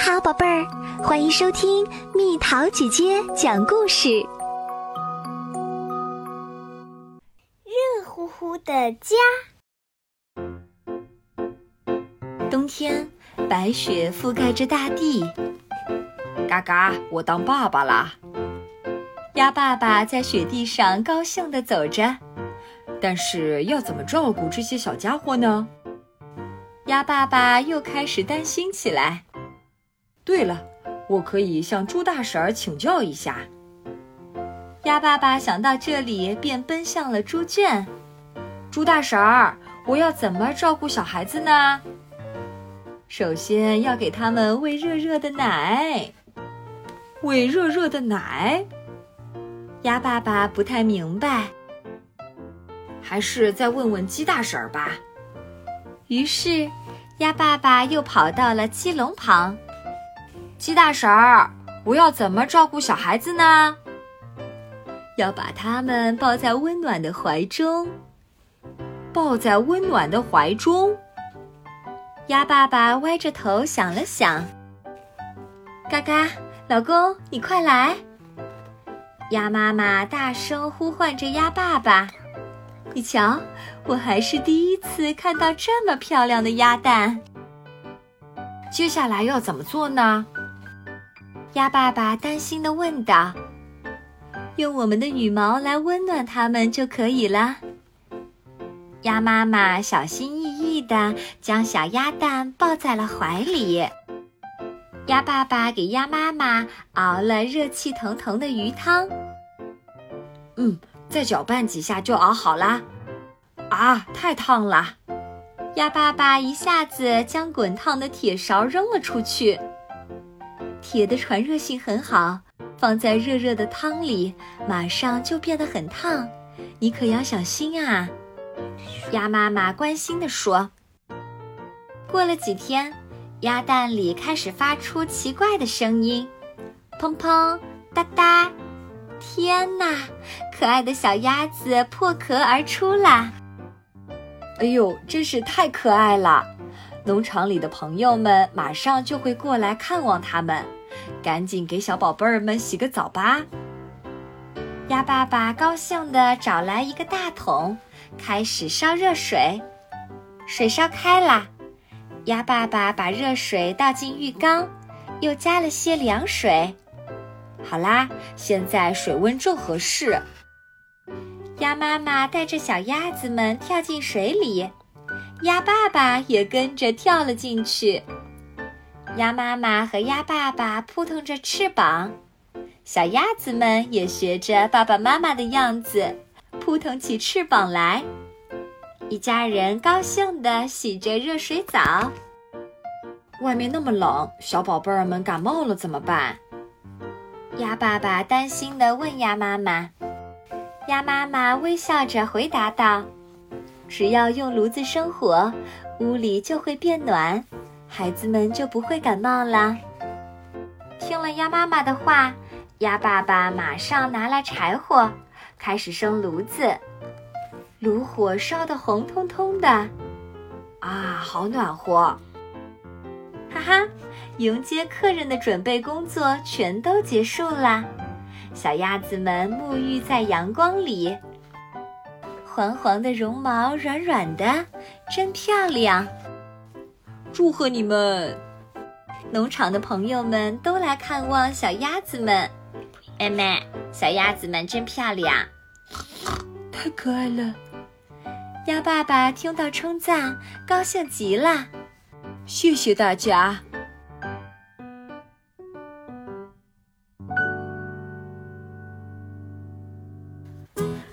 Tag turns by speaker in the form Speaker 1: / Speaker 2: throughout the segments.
Speaker 1: 好，宝贝儿，欢迎收听蜜桃姐姐讲故事。
Speaker 2: 热乎乎的家。
Speaker 3: 冬天，白雪覆盖着大地。
Speaker 4: 嘎嘎，我当爸爸啦！
Speaker 3: 鸭爸爸在雪地上高兴地走着。
Speaker 4: 但是要怎么照顾这些小家伙呢？
Speaker 3: 鸭爸爸又开始担心起来。
Speaker 4: 对了，我可以向猪大婶儿请教一下。
Speaker 3: 鸭爸爸想到这里，便奔向了猪圈。
Speaker 4: 猪大婶儿，我要怎么照顾小孩子呢？
Speaker 3: 首先要给他们喂热热的奶。
Speaker 4: 喂热热的奶？
Speaker 3: 鸭爸爸不太明白。
Speaker 4: 还是再问问鸡大婶儿吧。
Speaker 3: 于是，鸭爸爸又跑到了鸡笼旁。
Speaker 4: 鸡大婶儿，我要怎么照顾小孩子呢？
Speaker 3: 要把他们抱在温暖的怀中。
Speaker 4: 抱在温暖的怀中。
Speaker 3: 鸭爸爸歪着头想了想。嘎嘎，老公，你快来！鸭妈妈大声呼唤着鸭爸爸。你瞧，我还是第一次看到这么漂亮的鸭蛋。
Speaker 4: 接下来要怎么做呢？
Speaker 3: 鸭爸爸担心地问道：“用我们的羽毛来温暖它们就可以了。”鸭妈妈小心翼翼地将小鸭蛋抱在了怀里。鸭爸爸给鸭妈妈熬了热气腾腾的鱼汤。
Speaker 4: 嗯，再搅拌几下就熬好啦。啊，太烫了！
Speaker 3: 鸭爸爸一下子将滚烫的铁勺扔了出去。铁的传热性很好，放在热热的汤里，马上就变得很烫。你可要小心啊！鸭妈妈关心地说。过了几天，鸭蛋里开始发出奇怪的声音，砰砰哒哒。天哪，可爱的小鸭子破壳而出啦！
Speaker 4: 哎呦，真是太可爱了！农场里的朋友们马上就会过来看望它们。赶紧给小宝贝儿们洗个澡吧！
Speaker 3: 鸭爸爸高兴地找来一个大桶，开始烧热水。水烧开了，鸭爸爸把热水倒进浴缸，又加了些凉水。
Speaker 4: 好啦，现在水温正合适。
Speaker 3: 鸭妈妈带着小鸭子们跳进水里，鸭爸爸也跟着跳了进去。鸭妈妈和鸭爸爸扑腾着翅膀，小鸭子们也学着爸爸妈妈的样子，扑腾起翅膀来。一家人高兴地洗着热水澡。
Speaker 4: 外面那么冷，小宝贝儿们感冒了怎么办？
Speaker 3: 鸭爸爸担心地问鸭妈妈。鸭妈妈微笑着回答道：“只要用炉子生火，屋里就会变暖。”孩子们就不会感冒了。听了鸭妈妈的话，鸭爸爸马上拿来柴火，开始生炉子。炉火烧得红彤彤的，
Speaker 4: 啊，好暖和！
Speaker 3: 哈哈，迎接客人的准备工作全都结束了。小鸭子们沐浴在阳光里，黄黄的绒毛软软的，真漂亮。
Speaker 4: 祝贺你们！
Speaker 3: 农场的朋友们都来看望小鸭子们。妹妹，小鸭子们真漂亮，
Speaker 4: 太可爱了。
Speaker 3: 鸭爸爸听到称赞，高兴极了。
Speaker 4: 谢谢大家。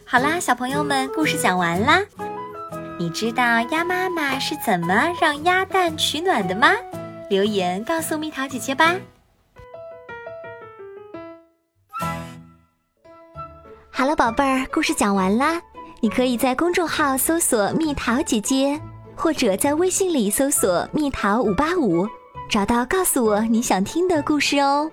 Speaker 3: 好啦，小朋友们，故事讲完啦。你知道鸭妈妈是怎么让鸭蛋取暖的吗？留言告诉蜜桃姐姐吧。
Speaker 1: 好了，宝贝儿，故事讲完啦。你可以在公众号搜索“蜜桃姐姐”，或者在微信里搜索“蜜桃五八五”，找到告诉我你想听的故事哦。